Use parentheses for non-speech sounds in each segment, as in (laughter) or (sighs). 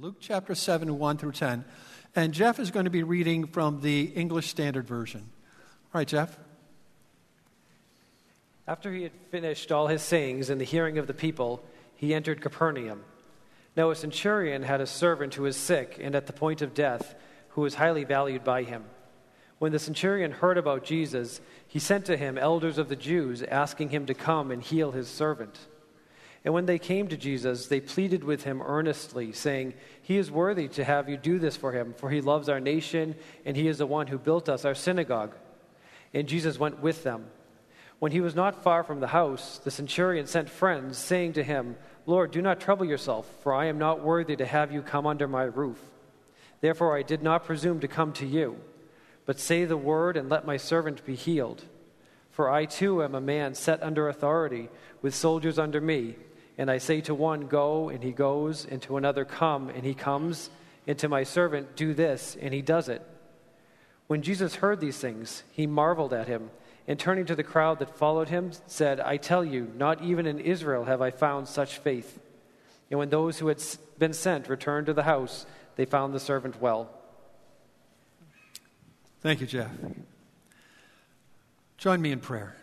Luke chapter 7, 1 through 10. And Jeff is going to be reading from the English Standard Version. All right, Jeff. After he had finished all his sayings in the hearing of the people, he entered Capernaum. Now, a centurion had a servant who was sick and at the point of death, who was highly valued by him. When the centurion heard about Jesus, he sent to him elders of the Jews, asking him to come and heal his servant. And when they came to Jesus, they pleaded with him earnestly, saying, He is worthy to have you do this for him, for he loves our nation, and he is the one who built us our synagogue. And Jesus went with them. When he was not far from the house, the centurion sent friends, saying to him, Lord, do not trouble yourself, for I am not worthy to have you come under my roof. Therefore I did not presume to come to you, but say the word and let my servant be healed. For I too am a man set under authority, with soldiers under me. And I say to one, Go, and he goes, and to another, Come, and he comes, and to my servant, Do this, and he does it. When Jesus heard these things, he marveled at him, and turning to the crowd that followed him, said, I tell you, not even in Israel have I found such faith. And when those who had been sent returned to the house, they found the servant well. Thank you, Jeff. Join me in prayer.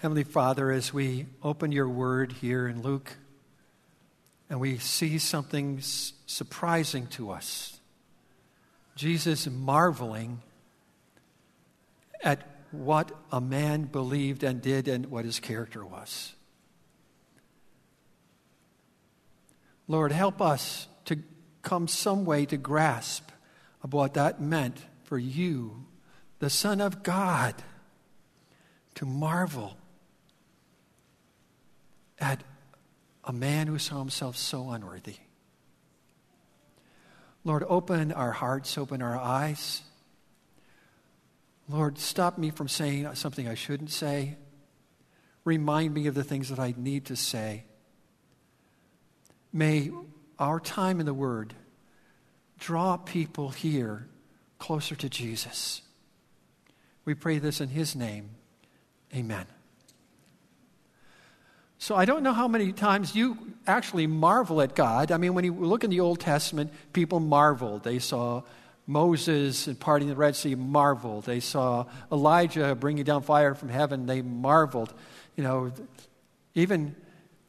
Heavenly Father, as we open your word here in Luke, and we see something surprising to us Jesus marveling at what a man believed and did and what his character was. Lord, help us to come some way to grasp of what that meant for you, the Son of God, to marvel at a man who saw himself so unworthy. Lord, open our hearts, open our eyes. Lord, stop me from saying something I shouldn't say. Remind me of the things that I need to say. May our time in the Word draw people here closer to Jesus. We pray this in His name. Amen. So I don't know how many times you actually marvel at God. I mean, when you look in the Old Testament, people marveled. They saw Moses and parting the Red Sea, marveled. They saw Elijah bringing down fire from heaven, they marveled. You know, even,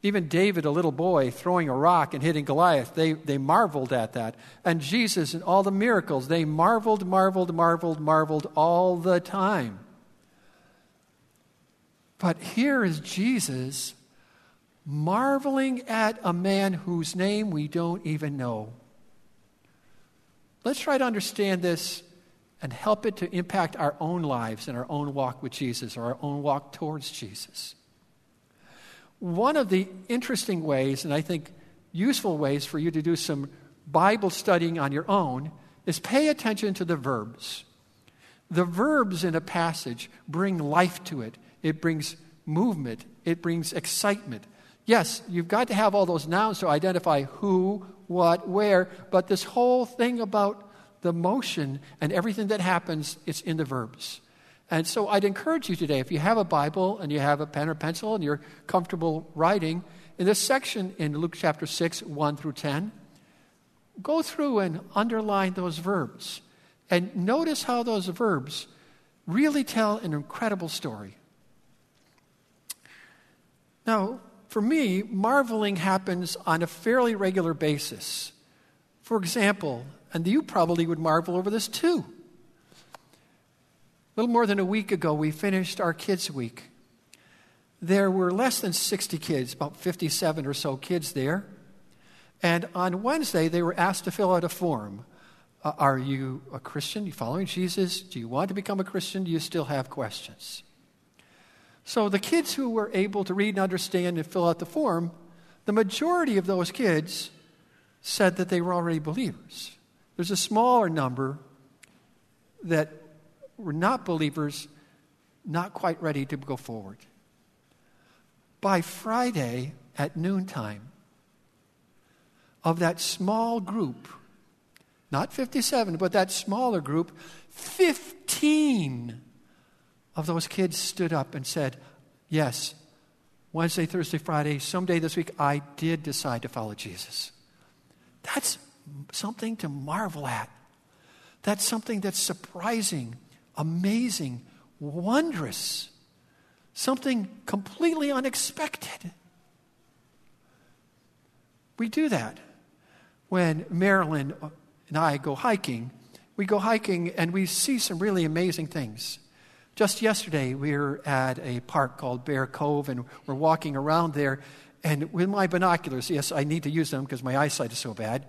even David, a little boy, throwing a rock and hitting Goliath, they, they marveled at that. And Jesus and all the miracles, they marveled, marveled, marveled, marveled all the time. But here is Jesus marveling at a man whose name we don't even know. Let's try to understand this and help it to impact our own lives and our own walk with Jesus or our own walk towards Jesus. One of the interesting ways, and I think useful ways for you to do some Bible studying on your own, is pay attention to the verbs. The verbs in a passage bring life to it, it brings movement, it brings excitement. Yes, you've got to have all those nouns to identify who, what, where, but this whole thing about the motion and everything that happens, it's in the verbs. And so I'd encourage you today, if you have a Bible and you have a pen or pencil and you're comfortable writing, in this section in Luke chapter 6, 1 through 10, go through and underline those verbs. And notice how those verbs really tell an incredible story. Now, for me, marveling happens on a fairly regular basis. For example, and you probably would marvel over this too. A little more than a week ago, we finished our Kids Week. There were less than 60 kids, about 57 or so kids there. And on Wednesday, they were asked to fill out a form. Uh, are you a Christian? Are you following Jesus? Do you want to become a Christian? Do you still have questions? So the kids who were able to read and understand and fill out the form, the majority of those kids said that they were already believers. There's a smaller number that were not believers, not quite ready to go forward. By Friday at noontime, of that small group, not 57, but that smaller group, 15 of those kids stood up and said, Yes, Wednesday, Thursday, Friday, someday this week, I did decide to follow Jesus. That's something to marvel at. That's something that's surprising, amazing, wondrous, something completely unexpected. We do that when Marilyn and I go hiking. We go hiking and we see some really amazing things. Just yesterday, we were at a park called Bear Cove and we're walking around there. And with my binoculars, yes, I need to use them because my eyesight is so bad.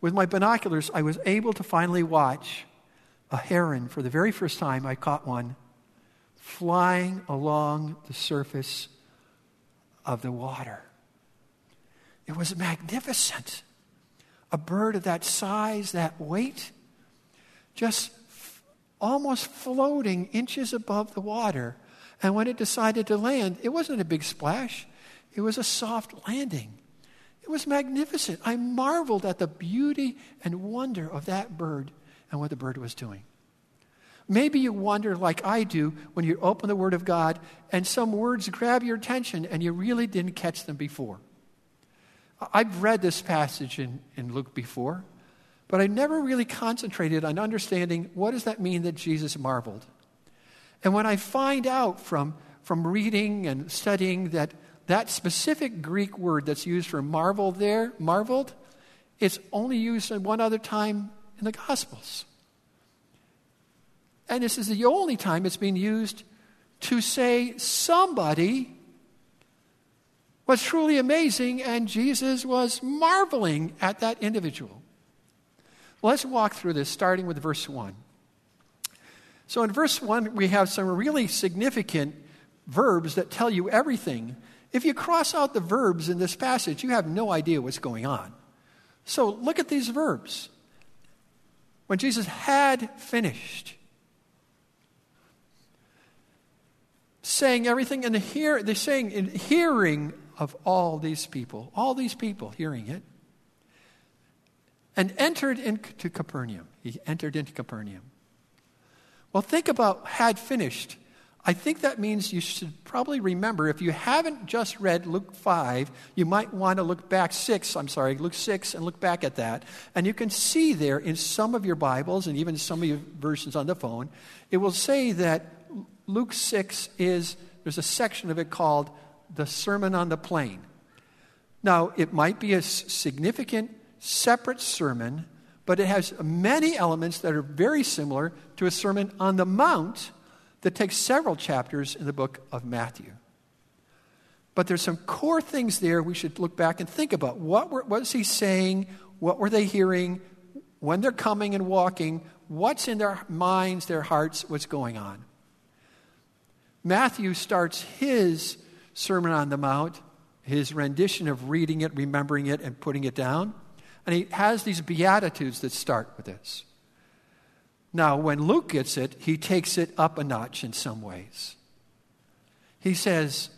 With my binoculars, I was able to finally watch a heron for the very first time. I caught one flying along the surface of the water. It was magnificent. A bird of that size, that weight, just almost floating inches above the water. And when it decided to land, it wasn't a big splash, it was a soft landing. It was magnificent. I marveled at the beauty and wonder of that bird and what the bird was doing. Maybe you wonder, like I do, when you open the Word of God and some words grab your attention and you really didn't catch them before. I've read this passage in, in Luke before, but I never really concentrated on understanding what does that mean that Jesus marveled. And when I find out from, from reading and studying that that specific Greek word that's used for marvel there, marveled, it's only used one other time in the Gospels. And this is the only time it's being used to say somebody was truly amazing, and Jesus was marveling at that individual. Let's walk through this, starting with verse 1. So, in verse 1, we have some really significant verbs that tell you everything. If you cross out the verbs in this passage, you have no idea what's going on. So, look at these verbs. When Jesus had finished, saying everything and the hear, they're saying in hearing of all these people, all these people hearing it, and entered into Capernaum. He entered into Capernaum. Well, think about had finished. I think that means you should probably remember if you haven't just read Luke 5, you might want to look back 6, I'm sorry, Luke 6 and look back at that. And you can see there in some of your Bibles and even some of your versions on the phone, it will say that Luke 6 is, there's a section of it called the Sermon on the Plain. Now, it might be a significant separate sermon, but it has many elements that are very similar to a Sermon on the Mount that takes several chapters in the book of Matthew. But there's some core things there we should look back and think about. What, were, he saying? What were they hearing? When they're coming and walking, what's in their minds, their hearts, what's going on? Matthew starts his Sermon on the Mount, his rendition of reading it, remembering it, and putting it down. And he has these Beatitudes that start with this. Now, when Luke gets it, he takes it up a notch in some ways. He says,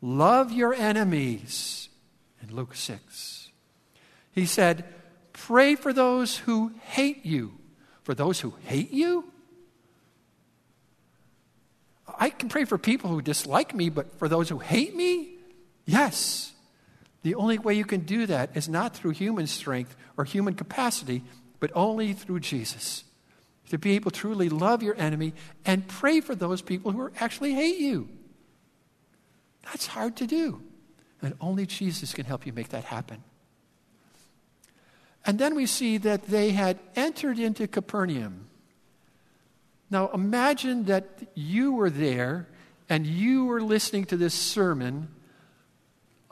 Love your enemies in Luke 6. He said, Pray for those who hate you. For those who hate you? I can pray for people who dislike me, but for those who hate me? Yes. The only way you can do that is not through human strength or human capacity, but only through Jesus. To be able to truly love your enemy and pray for those people who actually hate you. That's hard to do. And only Jesus can help you make that happen. And then we see that they had entered into Capernaum. Now imagine that you were there and you were listening to this sermon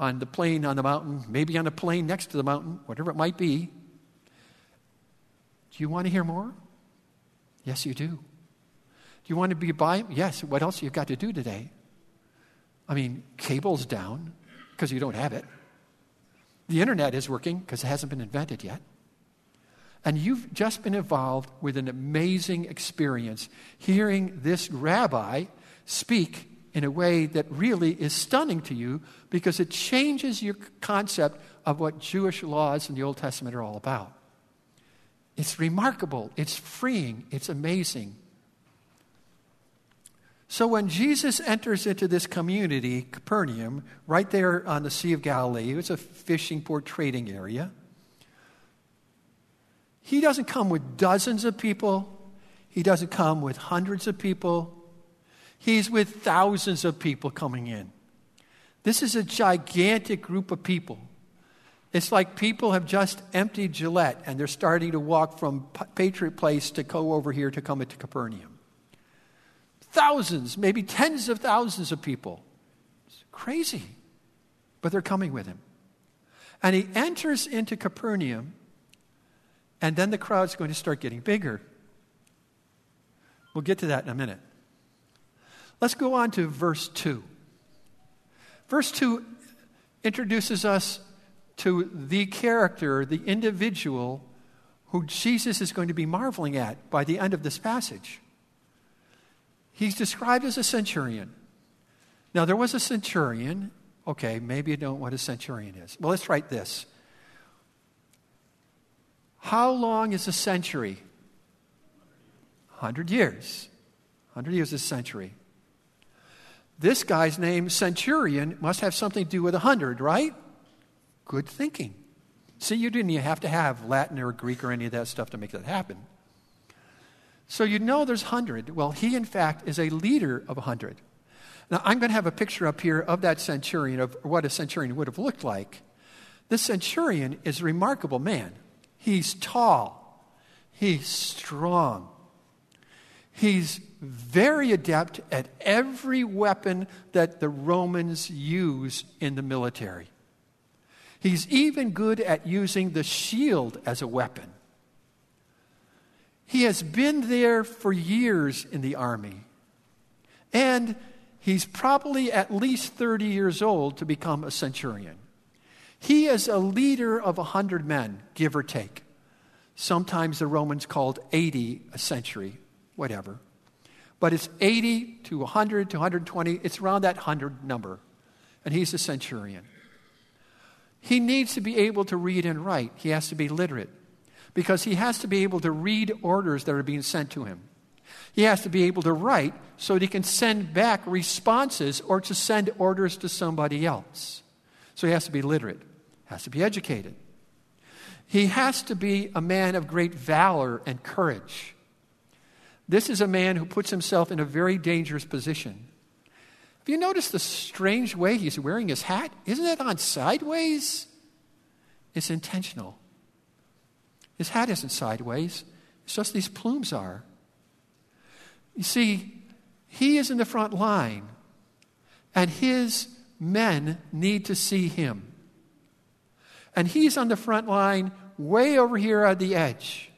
on the plain on the mountain, maybe on a plain next to the mountain, whatever it might be. Do you want to hear more? Yes, you do. Do you want to be by? Yes. What else you got to do today? I mean, cable's down because you don't have it. The internet is working because it hasn't been invented yet. And you've just been involved with an amazing experience hearing this rabbi speak in a way that really is stunning to you because it changes your concept of what Jewish laws in the Old Testament are all about. It's remarkable, it's freeing, it's amazing. So when Jesus enters into this community, Capernaum, right there on the Sea of Galilee, it's a fishing port trading area He doesn't come with dozens of people, he doesn't come with hundreds of people. He's with thousands of people coming in. This is a gigantic group of people. It's like people have just emptied Gillette and they're starting to walk from Patriot Place to go over here to come into Capernaum. Thousands, maybe tens of thousands of people. It's crazy. But they're coming with him. And he enters into Capernaum, and then the crowd's going to start getting bigger. We'll get to that in a minute. Let's go on to verse 2. Verse 2 introduces us to the character, the individual who Jesus is going to be marveling at by the end of this passage. He's described as a centurion. Now, there was a centurion. Okay, maybe you don't know what a centurion is. Well, let's write this. How long is a century? 100 years. 100 years is a century. This guy's name, Centurion, must have something to do with 100, right? Good thinking. See, you didn't even have to have Latin or Greek or any of that stuff to make that happen. So you know there's 100. Well, he, in fact, is a leader of 100. Now, I'm going to have a picture up here of that centurion, of what a centurion would have looked like. This centurion is a remarkable man. He's tall, he's strong, he's very adept at every weapon that the Romans use in the military. He's even good at using the shield as a weapon. He has been there for years in the army. And he's probably at least 30 years old to become a centurion. He is a leader of 100 men, give or take. Sometimes the Romans called 80 a century, whatever. But it's 80 to 100 to 120. It's around that 100 number. And he's a centurion. He needs to be able to read and write. He has to be literate because he has to be able to read orders that are being sent to him. He has to be able to write so that he can send back responses or to send orders to somebody else. So he has to be literate, has to be educated. He has to be a man of great valor and courage. This is a man who puts himself in a very dangerous position. Have you noticed the strange way he's wearing his hat? Isn't it on sideways? It's intentional. His hat isn't sideways, it's just these plumes are. You see, he is in the front line, and his men need to see him. And he's on the front line, way over here on the edge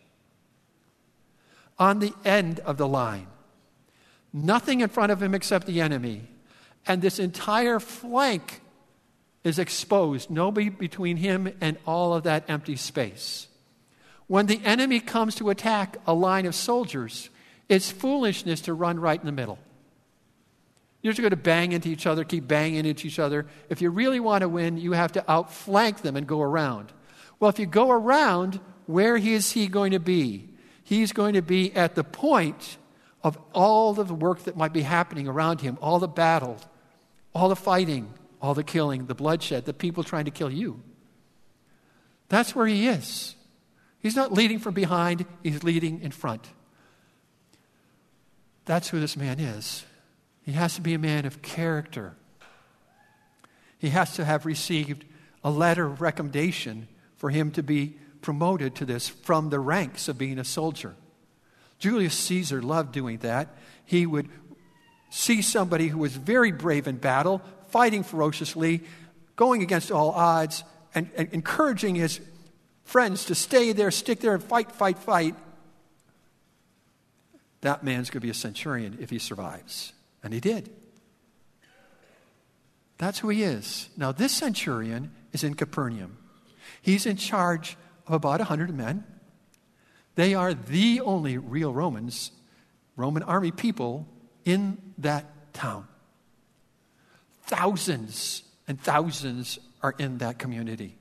on the end of the line. Nothing in front of him except the enemy. And this entire flank is exposed, nobody between him and all of that empty space. When the enemy comes to attack a line of soldiers, it's foolishness to run right in the middle. You're just going to bang into each other, keep banging into each other. If you really want to win, you have to outflank them and go around. Well, if you go around, where is he going to be? He's going to be at the point of all of the work that might be happening around him, all the battle, all the fighting, all the killing, the bloodshed, the people trying to kill you. That's where he is. He's not leading from behind, he's leading in front. That's who this man is. He has to be a man of character. He has to have received a letter of recommendation for him to be promoted to this from the ranks of being a soldier. Julius Caesar loved doing that. He would see somebody who was very brave in battle, fighting ferociously, going against all odds, and, and encouraging his friends to stay there, stick there, and fight, fight, fight. That man's going to be a centurion if he survives. And he did. That's who he is. Now, this centurion is in Capernaum. He's in charge of about 100 men. They are the only real Romans, Roman army people in that town. Thousands and thousands are in that community.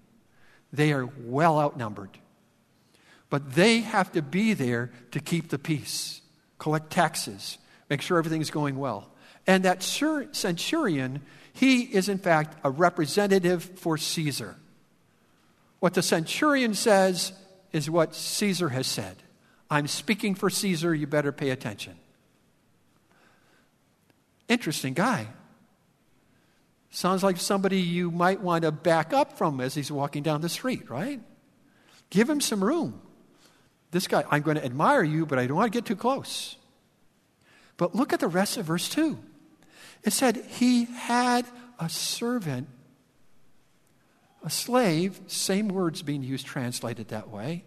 They are well outnumbered. But they have to be there to keep the peace, collect taxes, make sure everything's going well. And that centurion, he is in fact a representative for Caesar. What the centurion says is what Caesar has said. I'm speaking for Caesar, you better pay attention. Interesting guy. Sounds like somebody you might want to back up from as he's walking down the street, right? Give him some room. This guy, I'm going to admire you, but I don't want to get too close. But look at the rest of verse 2. It said, He had a servant, a slave, same words being used, translated that way,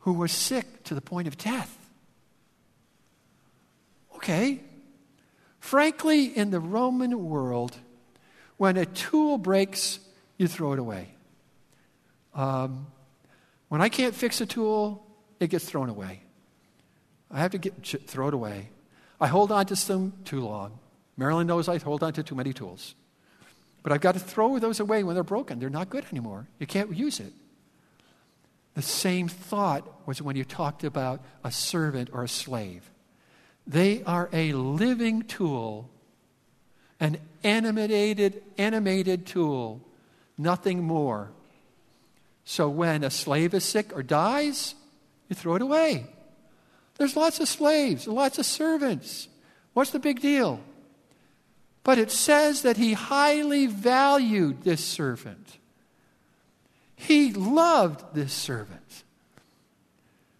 who was sick to the point of death. Okay. Frankly, in the Roman world, when a tool breaks, you throw it away. Um, when I can't fix a tool, it gets thrown away. I have to get, throw it away. I hold on to some too long. Marilyn knows I hold on to too many tools. But I've got to throw those away when they're broken. They're not good anymore. You can't use it. The same thought was when you talked about a servant or a slave. They are a living tool, an animated, animated tool, nothing more. So when a slave is sick or dies, you throw it away. There's lots of slaves, lots of servants. What's the big deal? But it says that he highly valued this servant. He loved this servant.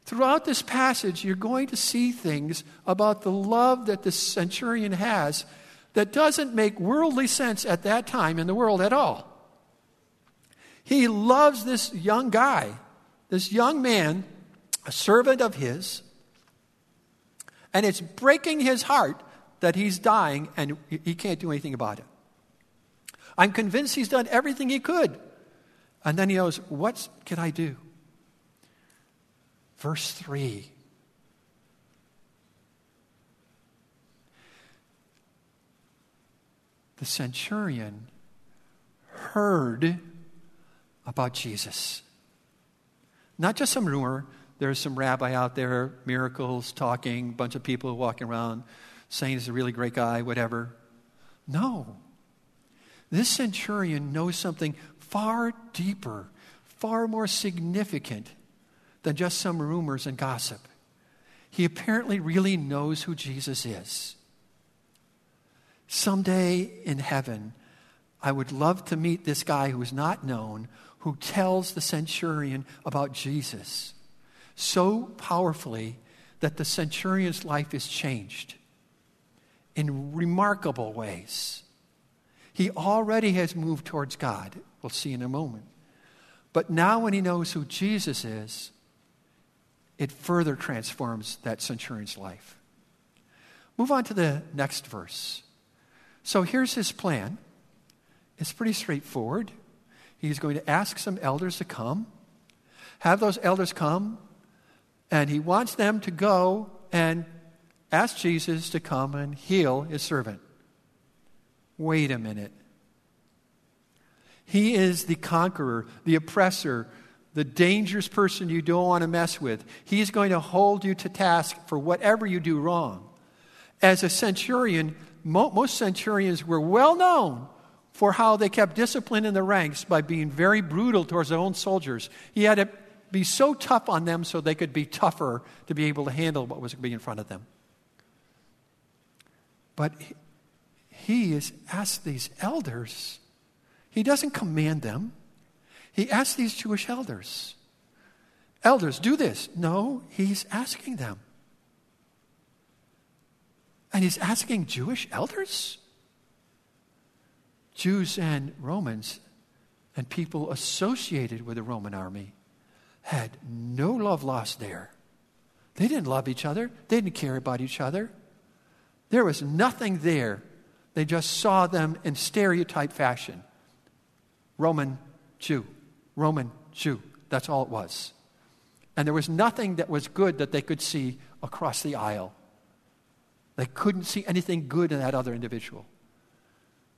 Throughout this passage, you're going to see things about the love that the centurion has that doesn't make worldly sense at that time in the world at all. He loves this young guy, this young man, a servant of his, and it's breaking his heart that he's dying and he can't do anything about it. I'm convinced he's done everything he could. And then he goes, What can I do? Verse 3. The centurion heard about Jesus. Not just some rumor. There's some rabbi out there, miracles, talking, bunch of people walking around saying he's a really great guy, whatever. No. This centurion knows something far deeper, far more significant than just some rumors and gossip. He apparently really knows who Jesus is. Someday in heaven, I would love to meet this guy who is not known, who tells the centurion about Jesus so powerfully that the centurion's life is changed in remarkable ways. He already has moved towards God. We'll see in a moment. But now, when he knows who Jesus is, it further transforms that centurion's life. Move on to the next verse. So here's his plan. It's pretty straightforward. He's going to ask some elders to come, have those elders come, and he wants them to go and ask Jesus to come and heal his servant. Wait a minute. He is the conqueror, the oppressor, the dangerous person you don't want to mess with. He's going to hold you to task for whatever you do wrong. As a centurion, most centurions were well known for how they kept discipline in the ranks by being very brutal towards their own soldiers. He had to be so tough on them so they could be tougher to be able to handle what was going to be in front of them. But he is asked these elders, he doesn't command them, he asks these Jewish elders, Elders, do this. No, he's asking them. And he's asking Jewish elders? Jews and Romans and people associated with the Roman army had no love lost there. They didn't love each other, they didn't care about each other. There was nothing there. They just saw them in stereotype fashion Roman Jew, Roman Jew. That's all it was. And there was nothing that was good that they could see across the aisle. They couldn't see anything good in that other individual.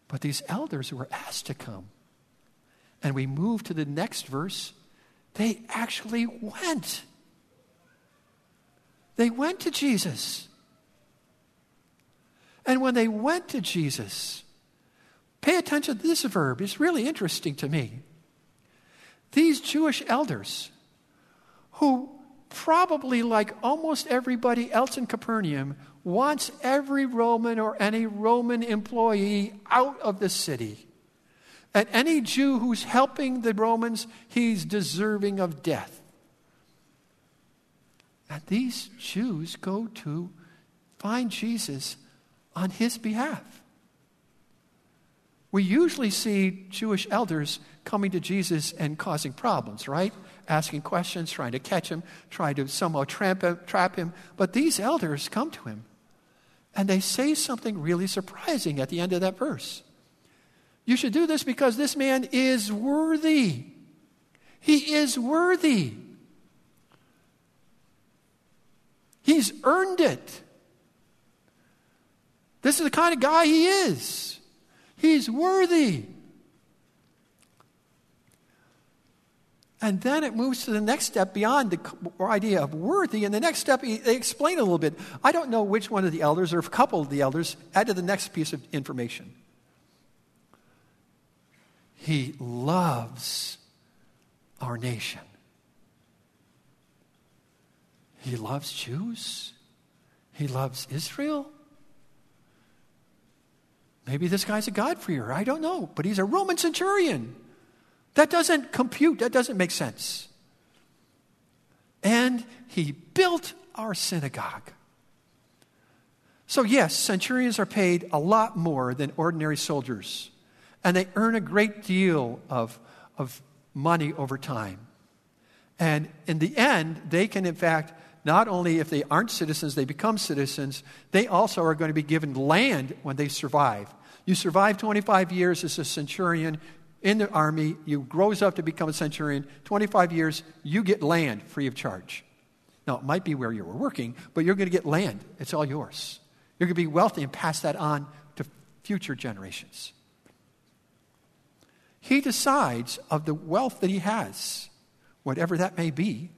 But these elders were asked to come. And we move to the next verse. They actually went. They went to Jesus. And when they went to Jesus, pay attention to this verb. It's really interesting to me. These Jewish elders who probably, like almost everybody else in Capernaum, wants every Roman or any Roman employee out of the city. And any Jew who's helping the Romans, he's deserving of death. And these Jews go to find Jesus on his behalf. We usually see Jewish elders coming to Jesus and causing problems, right? Asking questions, trying to catch him, trying to somehow him, trap him. But these elders come to him and they say something really surprising at the end of that verse. You should do this because this man is worthy. He is worthy. He's earned it. This is the kind of guy he is. He's worthy. And then it moves to the next step beyond the idea of worthy. And the next step, they explain a little bit. I don't know which one of the elders or a couple of the elders added the next piece of information. He loves our nation. He loves Jews. He loves Israel. Maybe this guy's a God-fearer. I don't know. But he's a Roman centurion. That doesn't compute. That doesn't make sense. And he built our synagogue. So, yes, centurions are paid a lot more than ordinary soldiers, and they earn a great deal of, of money over time. And in the end, they can, in fact, not only if they aren't citizens, they become citizens, they also are going to be given land when they survive. You survive 25 years as a centurion in the army, you grows up to become a centurion, 25 years, you get land free of charge. Now, it might be where you were working, but you're going to get land. It's all yours. You're going to be wealthy and pass that on to future generations. He decides of the wealth that he has, whatever that may be,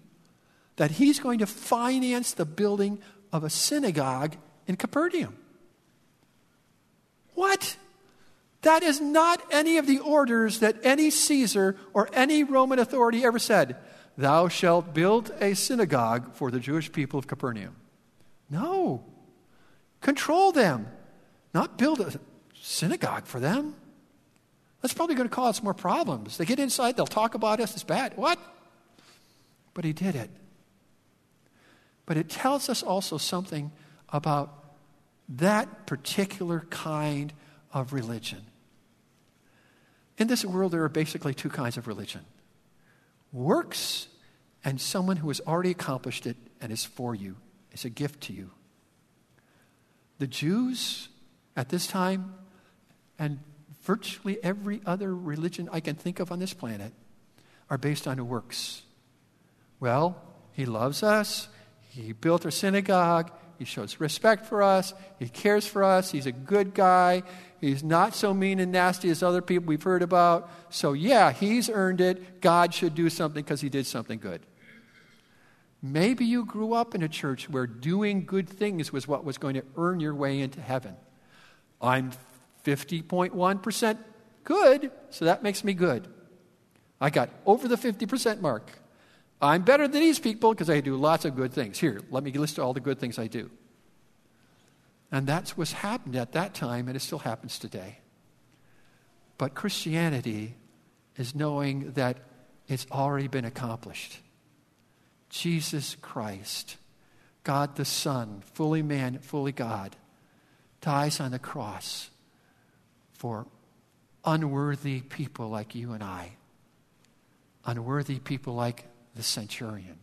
that he's going to finance the building of a synagogue in Capernaum. What? That is not any of the orders that any Caesar or any Roman authority ever said. Thou shalt build a synagogue for the Jewish people of Capernaum. No. Control them, not build a synagogue for them. That's probably going to cause more problems. They get inside, they'll talk about us, it's bad. What? But he did it. But it tells us also something about that particular kind of religion. In this world, there are basically two kinds of religion works and someone who has already accomplished it and is for you, is a gift to you. The Jews at this time, and virtually every other religion I can think of on this planet, are based on works. Well, he loves us, he built a synagogue, he shows respect for us. He cares for us. He's a good guy. He's not so mean and nasty as other people we've heard about. So, yeah, he's earned it. God should do something because he did something good. Maybe you grew up in a church where doing good things was what was going to earn your way into heaven. I'm 50.1% good, so that makes me good. I got over the 50% mark. I'm better than these people because I do lots of good things. Here, let me list all the good things I do. And that's what's happened at that time, and it still happens today. But Christianity is knowing that it's already been accomplished. Jesus Christ, God the Son, fully man, fully God, dies on the cross for unworthy people like you and I, unworthy people like the centurion.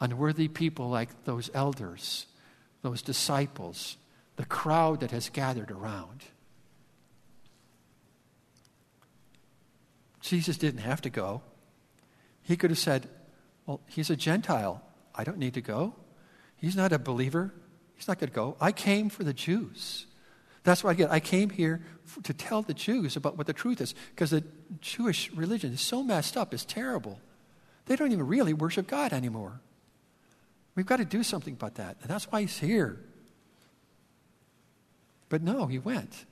Unworthy people like those elders, those disciples, the crowd that has gathered around. Jesus didn't have to go. He could have said, Well, he's a Gentile. I don't need to go. He's not a believer. He's not going to go. I came for the Jews. That's I get. I came here to tell the Jews about what the truth is because the Jewish religion is so messed up, it's terrible. They don't even really worship God anymore. We've got to do something about that. And that's why he's here. But no, he went.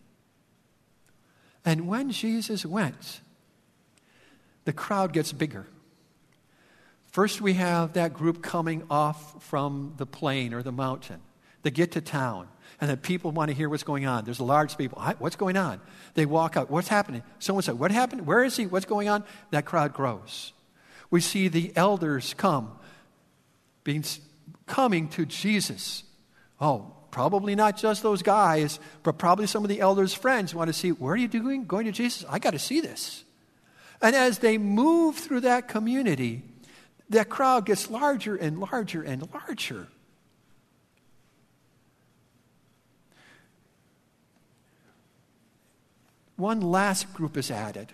And when Jesus went, the crowd gets bigger. First, we have that group coming off from the plain or the mountain. They get to town, and the people want to hear what's going on. There's a large people. What's going on? They walk out. What's happening? Someone said, What happened? Where is he? What's going on? That crowd grows. We see the elders come, being, coming to Jesus. Oh, probably not just those guys, but probably some of the elders' friends want to see, Where are you doing? Going to Jesus? I got to see this. And as they move through that community, that crowd gets larger and larger and larger. One last group is added.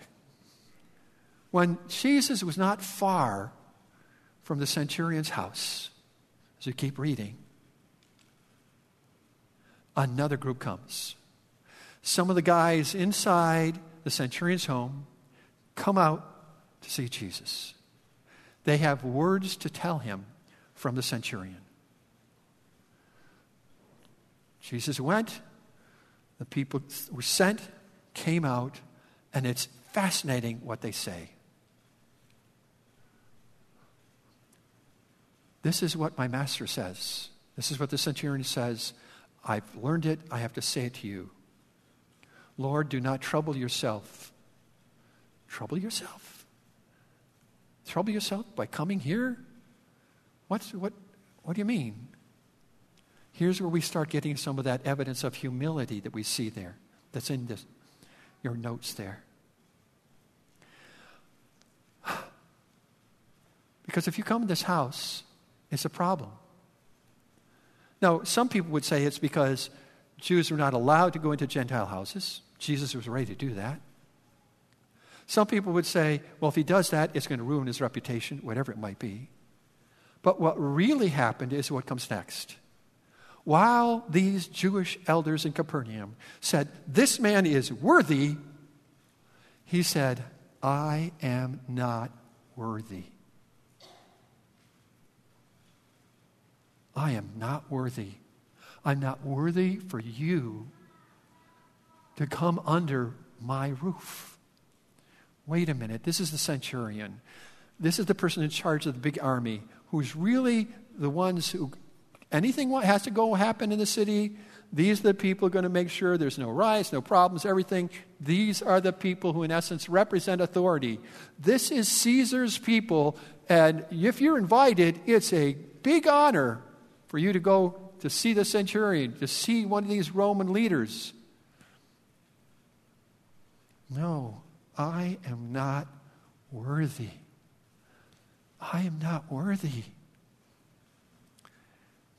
When Jesus was not far from the centurion's house, as you keep reading, another group comes. Some of the guys inside the centurion's home come out to see Jesus. They have words to tell him from the centurion. Jesus went, the people were sent, came out, and it's fascinating what they say. This is what my master says. This is what the centurion says. I've learned it. I have to say it to you. Lord, do not trouble yourself. Trouble yourself trouble yourself by coming here? What's, what, what do you mean? Here's where we start getting some of that evidence of humility that we see there, that's in this, your notes there. (sighs) Because if you come to this house, it's a problem. Now, some people would say it's because Jews were not allowed to go into Gentile houses. Jesus was ready to do that. Some people would say, well, if he does that, it's going to ruin his reputation, whatever it might be. But what really happened is what comes next. While these Jewish elders in Capernaum said, This man is worthy, he said, I am not worthy. I am not worthy. I'm not worthy for you to come under my roof wait a minute, this is the centurion. This is the person in charge of the big army who's really the ones who, anything has to go happen in the city, these are the people going to make sure there's no riots, no problems, everything. These are the people who, in essence, represent authority. This is Caesar's people, and if you're invited, it's a big honor for you to go to see the centurion, to see one of these Roman leaders. No, I am not worthy. I am not worthy.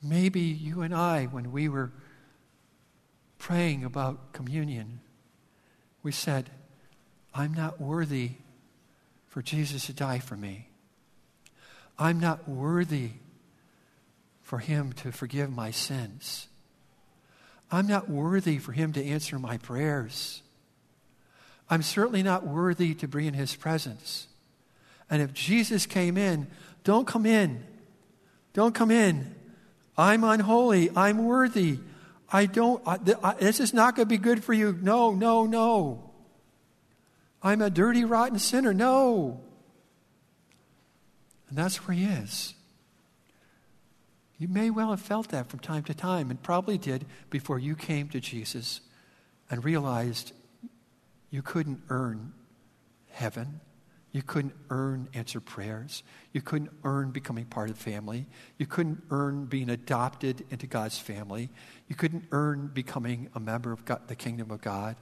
Maybe you and I, when we were praying about communion, we said, I'm not worthy for Jesus to die for me. I'm not worthy for him to forgive my sins. I'm not worthy for him to answer my prayers. I'm certainly not worthy to be in his presence. And if Jesus came in, don't come in. Don't come in. I'm unholy. I'm worthy. I don't, I, I, this is not going to be good for you. No, no, no. I'm a dirty, rotten sinner. No. And that's where he is. You may well have felt that from time to time, and probably did before you came to Jesus and realized you couldn't earn heaven. You couldn't earn answered prayers. You couldn't earn becoming part of the family. You couldn't earn being adopted into God's family. You couldn't earn becoming a member of God, the kingdom of God.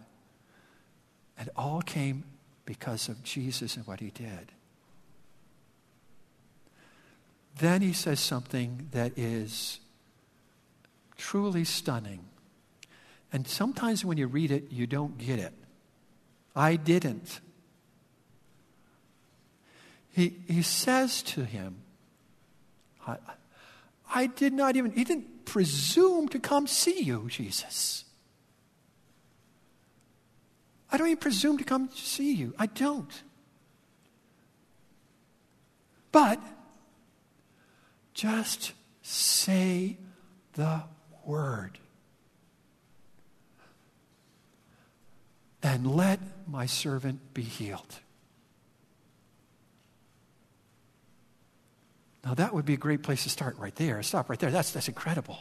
And all came because of Jesus and what he did. Then he says something that is truly stunning. And sometimes when you read it, you don't get it. I didn't. He, he says to him, I, I did not even, he didn't presume to come see you, Jesus. I don't even presume to come see you. I don't. But just say the word. and let my servant be healed. Now, that would be a great place to start right there. Stop right there. That's, that's incredible.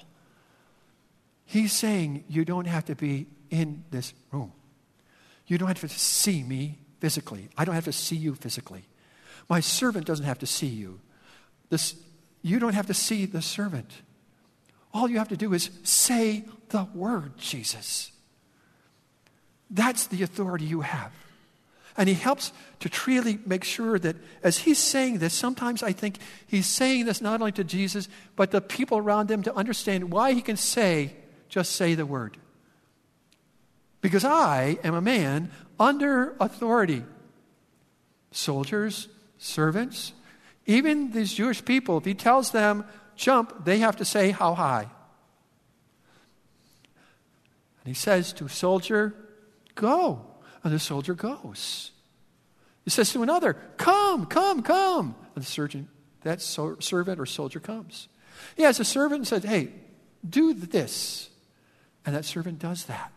He's saying you don't have to be in this room. You don't have to see me physically. I don't have to see you physically. My servant doesn't have to see you. This, you don't have to see the servant. All you have to do is say the word, Jesus. That's the authority you have. And he helps to truly make sure that as he's saying this, sometimes I think he's saying this not only to Jesus, but the people around him to understand why he can say, just say the word. Because I am a man under authority. Soldiers, servants, even these Jewish people, if he tells them jump, they have to say how high. And he says to a soldier, go. And the soldier goes. He says to another, come, come, come. And the surgeon, that so, servant or soldier comes. He has a servant and says, hey, do this. And that servant does that.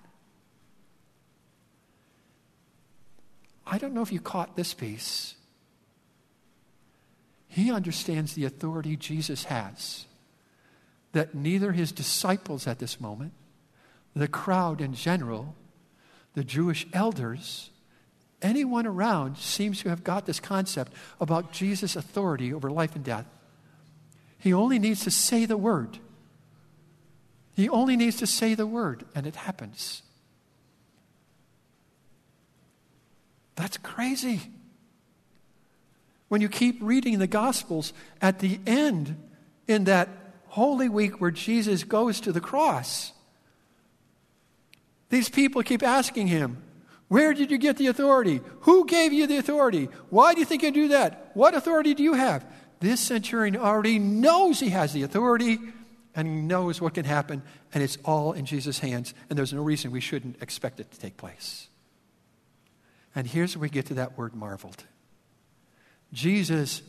I don't know if you caught this piece. He understands the authority Jesus has that neither his disciples at this moment, the crowd in general, the Jewish elders, anyone around seems to have got this concept about Jesus' authority over life and death. He only needs to say the word. He only needs to say the word, and it happens. That's crazy. When you keep reading the Gospels, at the end, in that Holy Week where Jesus goes to the cross, these people keep asking him, Where did you get the authority? Who gave you the authority? Why do you think you do that? What authority do you have? This centurion already knows he has the authority and he knows what can happen, and it's all in Jesus' hands, and there's no reason we shouldn't expect it to take place. And here's where we get to that word marveled. Jesus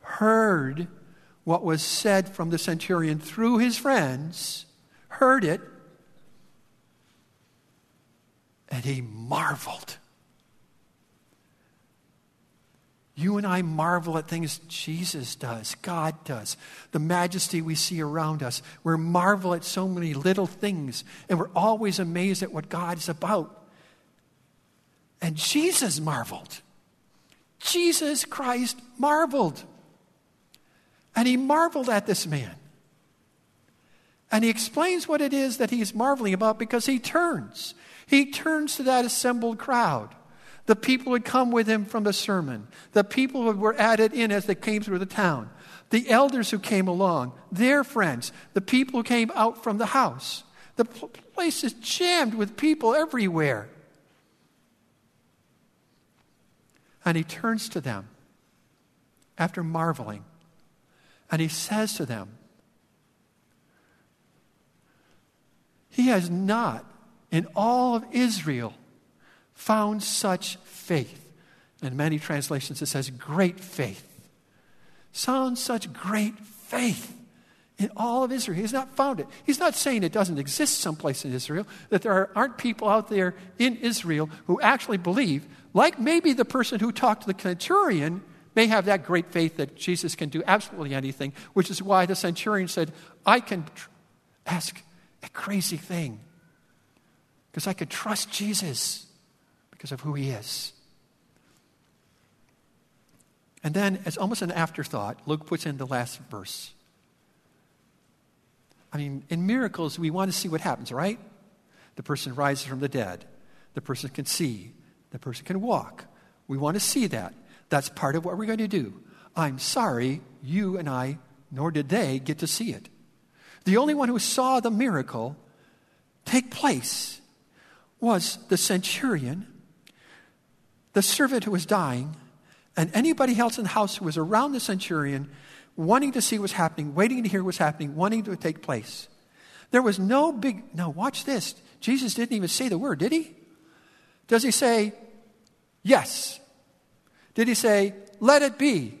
heard what was said from the centurion through his friends, heard it, and he marveled. You and I marvel at things Jesus does, God does, the majesty we see around us. We're marvel at so many little things, and we're always amazed at what God's about. And Jesus marveled. Jesus Christ marveled. And he marveled at this man. And he explains what it is that he's marveling about because he turns. He turns to that assembled crowd. The people who had come with him from the sermon, the people who were added in as they came through the town, the elders who came along, their friends, the people who came out from the house. The place is jammed with people everywhere. And he turns to them after marveling, and he says to them, He has not in all of Israel found such faith. In many translations, it says great faith. Found such great faith in all of Israel. He's not found it. He's not saying it doesn't exist someplace in Israel, that there aren't people out there in Israel who actually believe, like maybe the person who talked to the centurion may have that great faith that Jesus can do absolutely anything, which is why the centurion said, I can tr- ask a crazy thing because I could trust Jesus because of who he is. And then, as almost an afterthought, Luke puts in the last verse. I mean, in miracles, we want to see what happens, right? The person rises from the dead, the person can see, the person can walk. We want to see that. That's part of what we're going to do. I'm sorry, you and I, nor did they, get to see it. The only one who saw the miracle take place was the centurion, the servant who was dying, and anybody else in the house who was around the centurion wanting to see what's happening, waiting to hear what's happening, wanting to take place. There was no big, now watch this. Jesus didn't even say the word, did he? Does he say, yes? Did he say, let it be?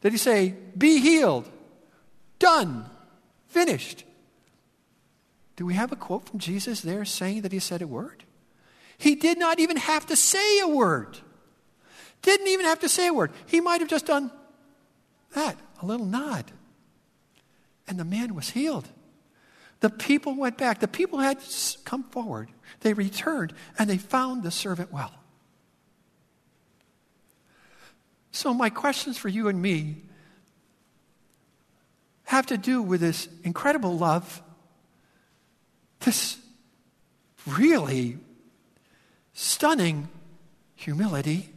Did he say, be healed? Done. Finished. Do we have a quote from Jesus there saying that he said a word? He did not even have to say a word. Didn't even have to say a word. He might have just done that a little nod. And the man was healed. The people went back. The people had come forward. They returned and they found the servant well. So, my questions for you and me have to do with this incredible love, this really stunning humility,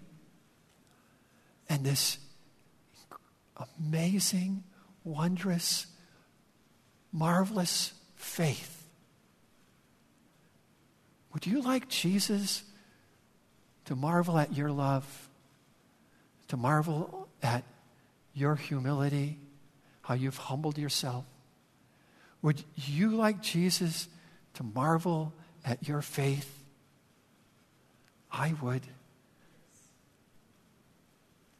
and this amazing, wondrous, marvelous faith. Would you like Jesus to marvel at your love, to marvel at your humility, how you've humbled yourself? Would you like Jesus to marvel at your faith? I would.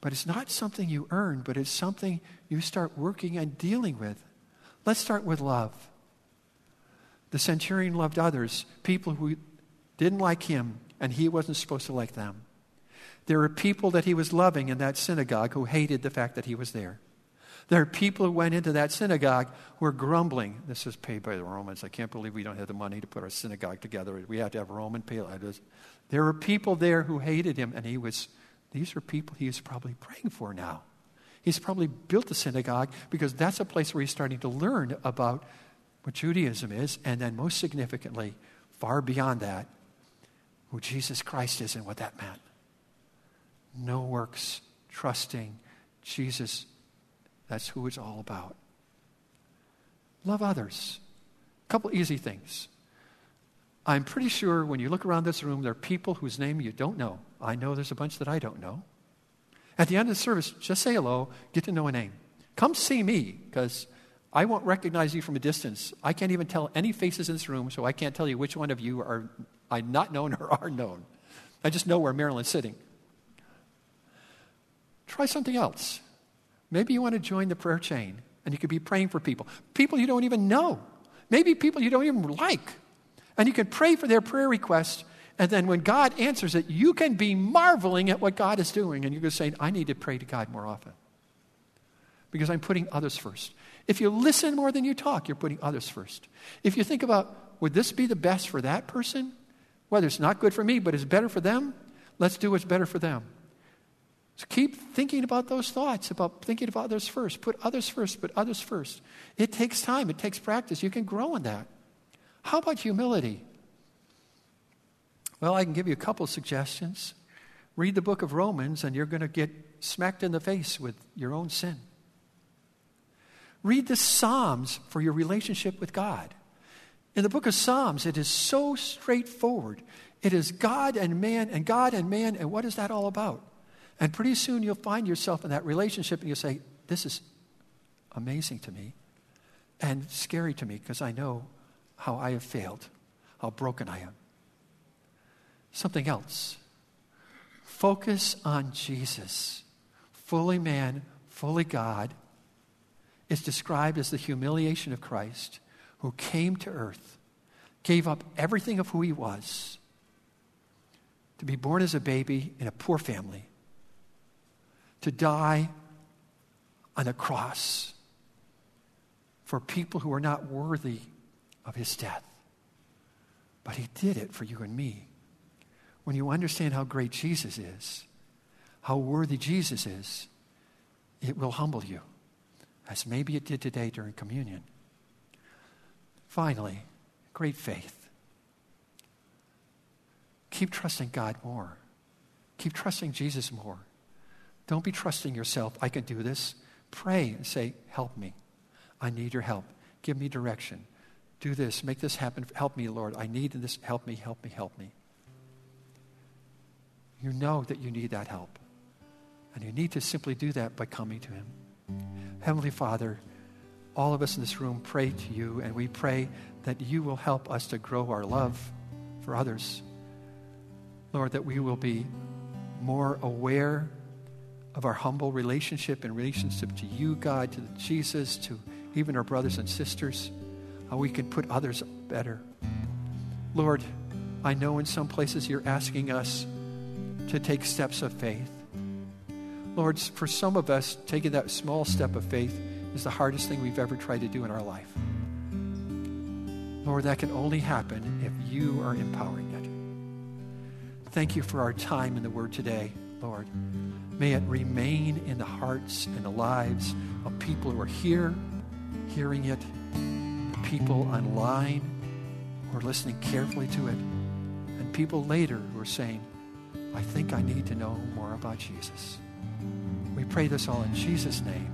But it's not something you earn, but it's something you start working and dealing with. Let's start with love. The centurion loved others, people who didn't like him, and he wasn't supposed to like them. There were people that he was loving in that synagogue who hated the fact that he was there. There are people who went into that synagogue who were grumbling. This is paid by the Romans. I can't believe we don't have the money to put our synagogue together. We have to have Roman pay. There were people there who hated him, and he was, these are people he is probably praying for now. He's probably built a synagogue because that's a place where he's starting to learn about what Judaism is, and then most significantly, far beyond that, who Jesus Christ is and what that meant. No works, trusting Jesus. That's who it's all about. Love others. A couple easy things. I'm pretty sure when you look around this room, there are people whose name you don't know. I know there's a bunch that I don't know. At the end of the service, just say hello, get to know a name. Come see me, because I won't recognize you from a distance. I can't even tell any faces in this room, so I can't tell you which one of you are I not known or are known. I just know where Marilyn's sitting. Try something else. Maybe you want to join the prayer chain and you could be praying for people. People you don't even know. Maybe people you don't even like. And you can pray for their prayer request. And then when God answers it, you can be marveling at what God is doing. And you can say, I need to pray to God more often because I'm putting others first. If you listen more than you talk, you're putting others first. If you think about, would this be the best for that person? Whether it's not good for me, but it's better for them, let's do what's better for them. So keep thinking about those thoughts, about thinking about others first. Put others first, put others first. It takes time, it takes practice. You can grow in that. How about humility? Well, I can give you a couple suggestions. Read the book of Romans, and you're going to get smacked in the face with your own sin. Read the Psalms for your relationship with God. In the book of Psalms, it is so straightforward. It is God and man, and God and man, and what is that all about? And pretty soon you'll find yourself in that relationship, and you'll say, This is amazing to me and scary to me because I know how I have failed, how broken I am. Something else. Focus on Jesus, fully man, fully God. Is described as the humiliation of Christ who came to earth, gave up everything of who he was to be born as a baby in a poor family, to die on a cross for people who are not worthy of his death. But he did it for you and me. When you understand how great Jesus is, how worthy Jesus is, it will humble you, as maybe it did today during communion. Finally, great faith. Keep trusting God more. Keep trusting Jesus more. Don't be trusting yourself. I can do this. Pray and say, Help me. I need your help. Give me direction do this, make this happen. Help me, Lord. I need this. Help me, help me, help me. You know that you need that help. And you need to simply do that by coming to Him. Heavenly Father, all of us in this room pray to you, and we pray that you will help us to grow our love for others. Lord, that we will be more aware of our humble relationship and relationship to you, God, to Jesus, to even our brothers and sisters how we can put others better. Lord, I know in some places you're asking us to take steps of faith. Lord, for some of us, taking that small step of faith is the hardest thing we've ever tried to do in our life. Lord, that can only happen if you are empowering it. Thank you for our time in the Word today, Lord. May it remain in the hearts and the lives of people who are here, hearing it, the people online who are listening carefully to it, and people later who are saying, I think I need to know more about Jesus. We pray this all in Jesus' name.